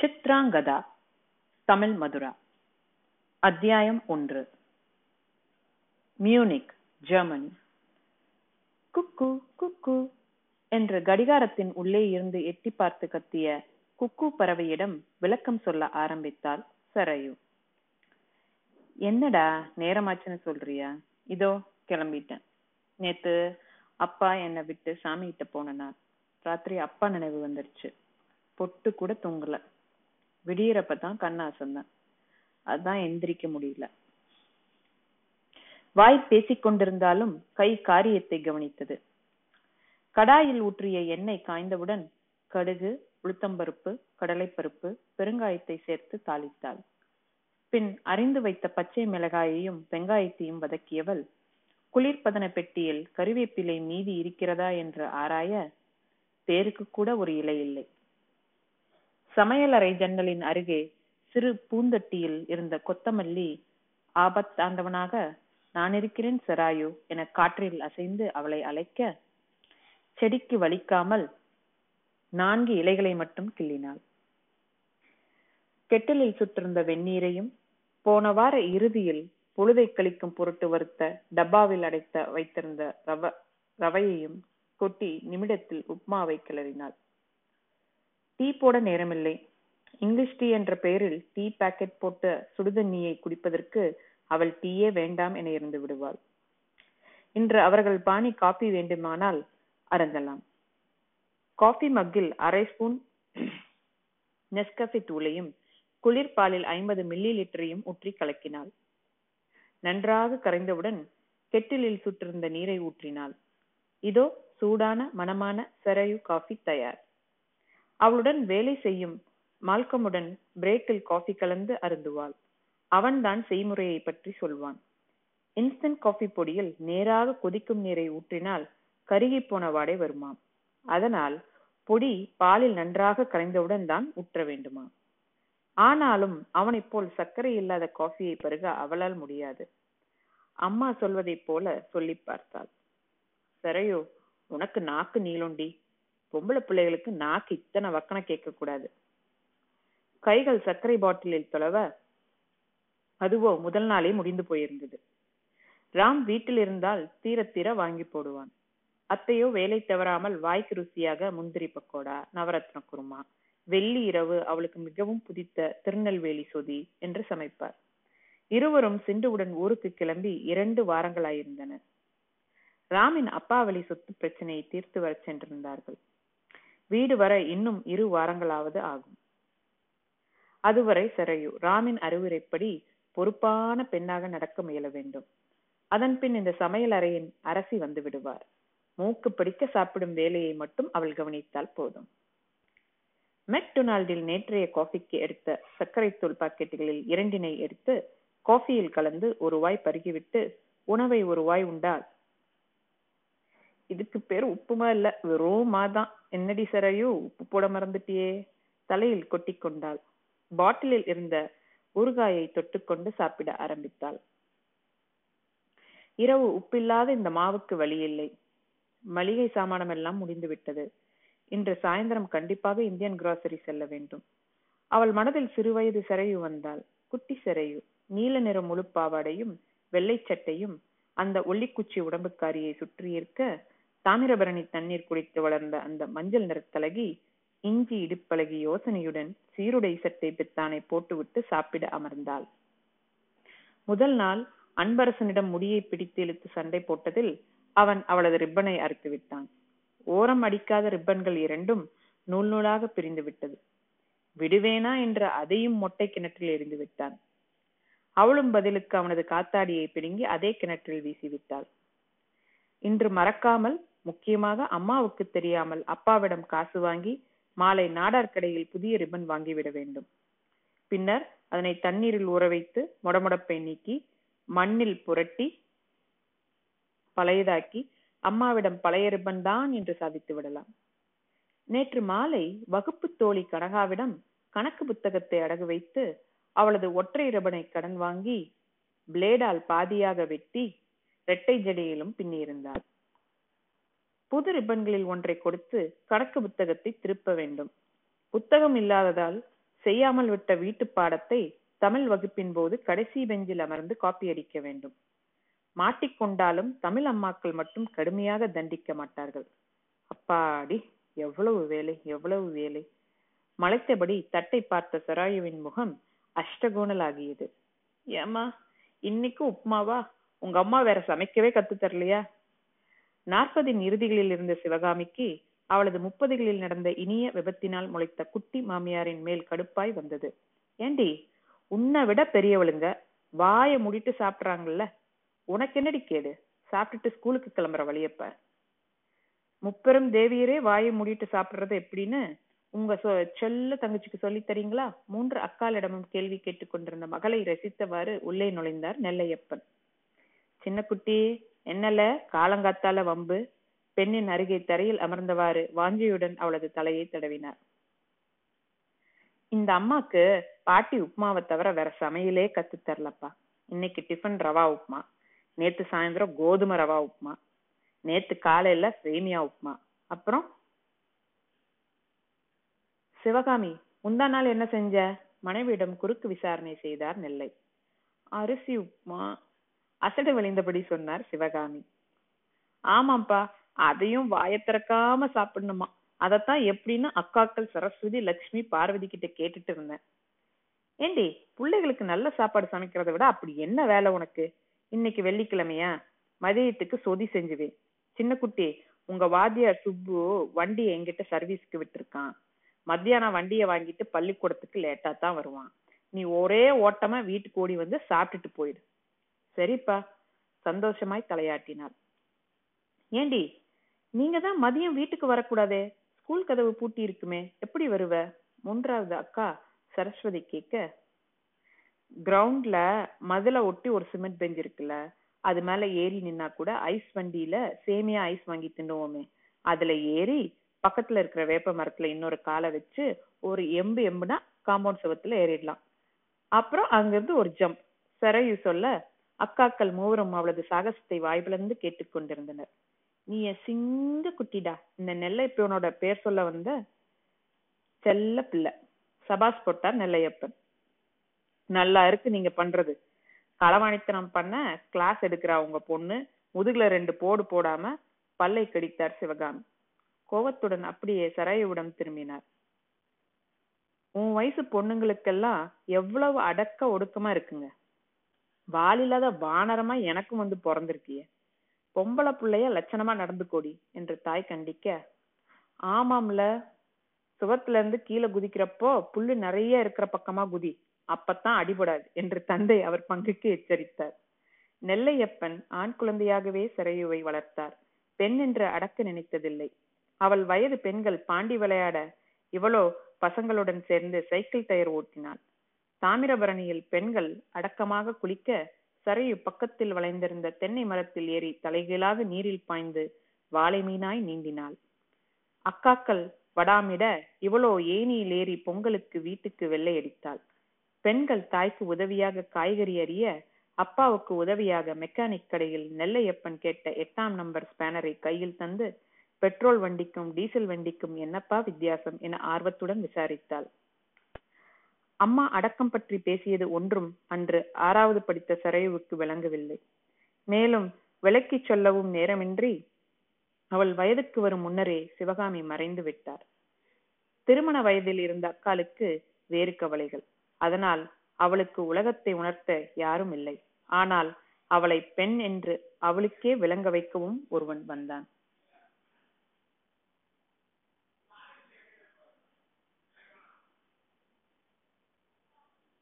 சித்ராங்கதா தமிழ் மதுரா. அத்தியாயம் ஒன்று. Munich Germany. குக்கு குக்கு என்று கடிகாரத்தின் உள்ளே இருந்து எட்டி பார்த்து கத்திய குக்கு பறவையிடம் விளக்கம் சொல்ல ஆரம்பித்தாள் சரையு. என்னடா நேரமாச்சுன்னு சொல்றியா? இதோ கிளம்பிட்டேன். நேத்து அப்பா என்னை விட்டு சாமி கிட்ட போனனா ராத்திரி அப்பா நினைவு வந்துருச்சு. பொட்டு கூட தூங்கலை. விடியறப்பதான் கண் அசந்தேன். அதான் எந்திரிக்க முடியல. வாய் பேசிக் கொண்டிருந்தாலும் கை காரியத்தை கவனித்தது. கடாயில் ஊற்றிய எண்ணெய் காய்ந்தவுடன் கடுகு உளுத்தம்பருப்பு கடலைப்பருப்பு பெருங்காயத்தை சேர்த்து தாளித்தாள். பின் அறிந்து வைத்த பச்சை மிளகாயையும் வெங்காயத்தையும் வதக்கியவள் குளிர்பதன பெட்டியில் கருவேப்பிலை மீதி இருக்கிறதா என்று ஆராய பேருக்கு கூட ஒரு இலை இல்லை. சமையலறை ஜன்னலின் அருகே சிறு பூந்தட்டியில் இருந்த கொத்தமல்லி ஆபத்தாண்டவனாக நான் இருக்கிறேன் செராயு என காற்றில் அசைந்து அவளை அழைக்க செடிக்கு வலிக்காமல் நான்கு இலைகளை மட்டும் கிள்ளினாள். கெட்டலில் சுற்றிருந்த வெந்நீரையும் போன வார இறுதியில் பொழுதை கழிக்கும் பொருட்டு வருத்த டப்பாவில் அடைத்த வைத்திருந்த ரவ ரவையையும் கொட்டி நிமிடத்தில் உப்மாவை கிளறினாள். டீ போட நேரமில்லை. இங்கிலீஷ் டீ என்ற பெயரில் டீ பாக்கெட் போட்ட சுடுதண்ணியை குடிப்பதற்கு அவள் டீயே வேண்டாம் என இருந்து விடுவாள். இன்று அவர்கள் பாணி காபி வேண்டுமானால் அருந்தலாம். காஃபி மக்கில் அரை ஸ்பூன் நெஸ்கஃபி தூளையும் குளிர்பாலில் ஐம்பது மில்லி லிட்டரையும் ஊற்றி கலக்கினாள். நன்றாக கரைந்தவுடன் கெட்டிலில் சுற்றிருந்த நீரை ஊற்றினாள். இதோ சூடான மனமான செரையு காஃபி தயார். அவளுடன் வேலை செய்யும் மால்கமுடன் பிரேக்கில் காஃபி கலந்து அருந்துவாள். அவன்தான் செய்முறையை பற்றி சொல்வான். இன்ஸ்டன்ட் காஃபி பொடியில் நேராக கொதிக்கும் நீரை ஊற்றினால் கருகி போன வாடை வருமாம். அதனால் பொடி பாலில் நன்றாக கரைந்தவுடன் தான் ஊற்ற வேண்டுமா? ஆனாலும் அவனைப் போல் சர்க்கரை இல்லாத காஃபியை பருக அவளால் முடியாது. அம்மா சொல்வதைப் போல சொல்லி பார்த்தாள். சரையோ உனக்கு நாக்கு நீளுண்டி. பொம்பளை பிள்ளைகளுக்கு நாக்கு இத்தனை வக்கன கேட்க கூடாது கைகள் சர்க்கரை பாட்டிலில் தொலைவ அதுவோ முதல் நாளே முடிந்து போயிருந்தது. ராம் வீட்டில் இருந்தால் தீர தீர வாங்கி போடுவான். அத்தையோ வேலை தவறாமல் வாய்க்கு ருசியாக முந்திரி பக்கோடா நவரத்ன குருமா வெள்ளி இரவு அவளுக்கு மிகவும் புதித்த திருநெல்வேலி சொதி என்று சமைப்பார். இருவரும் சிண்டுவுடன் ஊருக்கு கிளம்பி இரண்டு வாரங்களாயிருந்தன. ராமின் அப்பாவளி சொத்து பிரச்சனையை தீர்த்து வரச் சென்றிருந்தார்கள். வீடு வர இன்னும் இரு வாரங்களாவது ஆகும். அதுவரை சரையு ராமின் அறிவுரைப்படி பொறுப்பான பெண்ணாக நடக்க முயல வேண்டும். அதன் பின் இந்த சமையல் அறையின் அரசி வந்து விடுவார். மூக்கு பிடிக்க சாப்பிடும் வேலையை மட்டும் அவள் கவனித்தால் போதும். மெக்டொனால்டில் நேற்றைய காஃபிக்கு எடுத்த சர்க்கரை தூள் பாக்கெட்டுகளில் இரண்டினை எடுத்து காஃபியில் கலந்து ஒரு வாய் பருகிவிட்டு உணவை ஒரு வாய் உண்டால் இதுக்கு பேர் உப்புமா இல்ல வெறும் மாதான் என்னடி சரையோ உப்பு போட மறந்துட்டியே. தலையில் கொட்டி கொண்டாள். பாட்டிலில் இருந்த ஊறுகாயை தொட்டுக்கொண்டு சாப்பிட ஆரம்பித்தாள். இரவு உப்பில்லாத இந்த மாவுக்கு வழி இல்லை. மளிகை சாமானம் எல்லாம் முடிந்து விட்டது. இன்று சாயந்தரம் கண்டிப்பாக இந்தியன் கிராசரி செல்ல வேண்டும். அவள் மனதில் சிறுவயது சிறையு வந்தாள். குட்டி சிறையு நீல நிற முழு பாவாடையும் வெள்ளை சட்டையும் அந்த ஒல்லிக்குச்சி உடம்புக்காரியை சுற்றி இருக்க தாமிரபரணி தண்ணீர் குடித்து வளர்ந்த அந்த மஞ்சள் நிறத்தலகி இஞ்சி இடுப்பழகி யோசனையுடன் சீருடை சட்டை பித்தானை போட்டுவிட்டு சாப்பிட அமர்ந்தாள். முதல் நாள் அன்பரசனிடம் முடியை பிடித்து இழுத்து சண்டை போட்டதில் அவன் அவளது ரிப்பனை அறுத்து விட்டான். ஓரம் அடிக்காத ரிப்பன்கள் இரண்டும் நூல் நூலாக பிரிந்து விட்டது. விடுவேனா? என்ற அதையும் மொட்டை கிணற்றில் எரிந்து விட்டான். அவளும் பதிலுக்கு அவனது காத்தாடியை பிடுங்கி அதே கிணற்றில் வீசிவிட்டாள். இன்று மறக்காமல் முக்கியமாக அம்மாவுக்கு தெரியாமல் அப்பாவிடம் காசு வாங்கி மாலை நாடார் கடையில் புதிய ரிப்பன் வாங்கிவிட வேண்டும். பின்னர் அதனை தண்ணீரில் ஊற வைத்து முடமுடப்பை நீக்கி மண்ணில் புரட்டி பழையதாக்கி அம்மாவிடம் பழைய ரிப்பன் தான் என்று சாதித்து விடலாம். நேற்று மாலை வகுப்பு தோழி கனகாவிடம் கணக்கு புத்தகத்தை அடகு வைத்து அவளது ஒற்றை ரிபனை கடன் வாங்கி பிளேடால் பாதியாக வெட்டி இரட்டை ஜடையிலும் பின்னியிருந்தாள் புது ரிப்பன்களில் ஒன்றை கொடுத்து கணக்கு புத்தகத்தை திருப்ப வேண்டும். புத்தகம் இல்லாததால் செய்யாமல் விட்ட வீட்டு பாடத்தை தமிழ் வகுப்பின் போது கடைசி பெஞ்சில் அமர்ந்து காப்பி அடிக்க வேண்டும். மாட்டிக்கொண்டாலும் தமிழ் அம்மாக்கள் மட்டும் கடுமையாக தண்டிக்க மாட்டார்கள். அப்பாடி எவ்வளவு வேலை எவ்வளவு வேலை. மலைத்தபடி தட்டை பார்த்த சராயுவின் முகம் அஷ்டகோணலாகியது ஏமா இன்னைக்கு உப்மாவா உங்க அம்மா வேற சமைக்கவே கத்து தரலையா? நாற்பதின் இறுதிகளில் இருந்த சிவகாமிக்கு அவளது முப்பதுகளில் நடந்த இனிய விபத்தினால் முளைத்த குட்டி மாமியாரின் மேல் கடுப்பாய் வந்தது. ஏண்டி உன்னை விட பெரியவளுங்க வாய முடிட்டு சாப்பிடுறாங்கல்ல? உனக்கு என்னடி கேடு? சாப்பிட்டுட்டு ஸ்கூலுக்கு கிளம்புற வழியப்ப. முப்பெரும் தேவியரே வாயை மூடிட்டு சாப்பிடுறது எப்படின்னு உங்க சொ செல்ல தங்கச்சிக்கு சொல்லி தரீங்களா? மூன்று அக்காலிடமும் கேள்வி கேட்டுக்கொண்டிருந்த மகளை ரசித்தவாறு உள்ளே நுழைந்தார் நெல்லையப்பன். சின்ன குட்டி என்னல? காலங்காத்தால வம்பு. பெண்ணின் அருகே தரையில் அமர்ந்தவாறு வாஞ்சியுடன் அவளது தலையை தடவினார். இந்த அம்மாக்கு பாட்டி உப்மாவை தவிர வேற சமையலே கத்து தரலப்பா. இன்னைக்கு டிஃபன் ரவா உப்மா. நேத்து சாயந்தரம் கோதுமை ரவா உப்மா. நேத்து காலையில சேமியா உப்மா. அப்புறம்? சிவகாமி முந்தா நாள் என்ன செஞ்ச? மனைவியிடம் குறுக்கு விசாரணை செய்தார் நெல்லை. அரிசி உப்மா அசடு விளைந்தபடி சொன்னார் சிவகாமி. ஆமாப்பா அதையும் வாய திறக்காம சாப்பிடணுமா? அதத்தான் எப்படின்னு அக்காக்கள் சரஸ்வதி லட்சுமி பார்வதி கிட்ட கேட்டுட்டு இருந்தேன். ஏண்டி பிள்ளைகளுக்கு நல்ல சாப்பாடு சமைக்கிறத விட அப்படி என்ன வேலை உனக்கு? இன்னைக்கு வெள்ளிக்கிழமையா? மதியத்துக்கு சொதி செஞ்சுவேன். சின்ன குட்டி உங்க வாத்தியார் சுப்பு வண்டியை எங்கிட்ட சர்வீஸ்க்கு விட்டுருக்கான். மத்தியானம் வண்டியை வாங்கிட்டு பள்ளிக்கூடத்துக்கு லேட்டா தான் வருவான். நீ ஒரே ஓட்டமா வீட்டுக்கு ஓடி வந்து சாப்பிட்டுட்டு போயிடு. சரிப்பா. சந்தோஷமாய் தலையாட்டினார் ஏண்டி நீங்க தான் மதியம் வீட்டுக்கு வரக்கூடாதே? ஸ்கூல் கதவு பூட்டி இருக்குமே எப்படி வருவ? மூன்றாவது அக்கா சரஸ்வதி கேட்க கிரவுண்ட்ல மதுல ஒட்டி ஒரு சிமெண்ட் பெஞ்ச் இருக்குல்ல அது மேல ஏறி நின்னா கூட ஐஸ் வண்டியில சேமியா ஐஸ் வாங்கி தின்னுவோமே. அதுல ஏறி பக்கத்துல இருக்கிற வேப்ப மரத்துல இன்னொரு காலை வச்சு ஒரு எம்பு எம்புனா காம்பவுண்ட் சுவத்துல ஏறிடலாம். அப்புறம் அங்கிருந்து ஒரு ஜம்ப். சரையு சொல்ல அக்காக்கள் மூவரும் அவளது சாகசத்தை வாய்பிளந்து கேட்டுக்கொண்டிருந்தனர் நீ என் சிங்க குட்டிடா. இந்த நெல்லையப்பனோட பேர் சொல்ல வந்த செல்ல பிள்ளை. சபாஸ் போட்டார் நெல்லையப்பன். நல்லா இருக்கு நீங்க பண்றது. களவாணித்தனம் பண்ண கிளாஸ் எடுக்கிறா உங்க பொண்ணு. முதுகுல ரெண்டு போடு போடாம பல்லை கடித்தார் சிவகாமி. கோவத்துடன் அப்படியே சரையுடன் திரும்பினார். உன் வயசு பொண்ணுங்களுக்கெல்லாம் எவ்வளவு அடக்க ஒடுக்கமா இருக்குங்க. வாலில்லாத வானரமா எனக்கும் வந்து பிறந்திருக்கிய. பொம்பளை பிள்ளைய லட்சணமா நடந்து கொடி என்று தாய் கண்டிக்க ஆமாம்ல சுவத்துல இருந்து கீழே குதிக்கிறப்போ புல்லு நிறைய இருக்கிற பக்கமா குதி அப்பத்தான் அடிபடாது என்று தந்தை அவர் பங்குக்கு எச்சரித்தார். நெல்லையப்பன் ஆண் குழந்தையாகவே சிறையுவை வளர்த்தார். பெண் என்று அடக்க நினைத்ததில்லை. அவள் வயது பெண்கள் பாண்டி விளையாட இவளோ பசங்களுடன் சேர்ந்து சைக்கிள் டயர் ஓட்டினாள். தாமிரபரணியில் பெண்கள் அடக்கமாக குளிக்க சரையு பக்கத்தில் வளைந்திருந்த தென்னை மரத்தில் ஏறி தலைகீழாக நீரில் பாய்ந்து வாழை மீனாய் நீந்தினாள். அக்காக்கள் வடாமிட இவளோ ஏனியில் ஏறி பொங்கலுக்கு வீட்டுக்கு வெள்ளையடித்தாள். பெண்கள் தாய்க்கு உதவியாக காய்கறி அறிய அப்பாவுக்கு உதவியாக மெக்கானிக் கடையில் நெல்லையப்பன் கேட்ட எட்டாம் நம்பர் ஸ்பேனரை கையில் தந்து பெட்ரோல் வண்டிக்கும் டீசல் வண்டிக்கும் என்னப்பா வித்தியாசம்? என ஆர்வத்துடன் விசாரித்தாள். அம்மா அடக்கம் பற்றி பேசியது ஒன்றும் அன்று ஆறாவது படித்த சரையுவுக்கு விளங்கவில்லை. மேலும் விளக்கிச் சொல்லவும் நேரமின்றி அவள் வயதுக்கு வரும் முன்னரே சிவகாமி மறைந்து விட்டார். திருமண வயதில் இருந்த அக்காளுக்கு வேறு கவலைகள். அதனால் அவளுக்கு உலகத்தை உணர்த்த யாரும் இல்லை. ஆனால் அவளை பெண் என்று அவளுக்கே விளங்க வைக்கவும் ஒருவன் வந்தான்.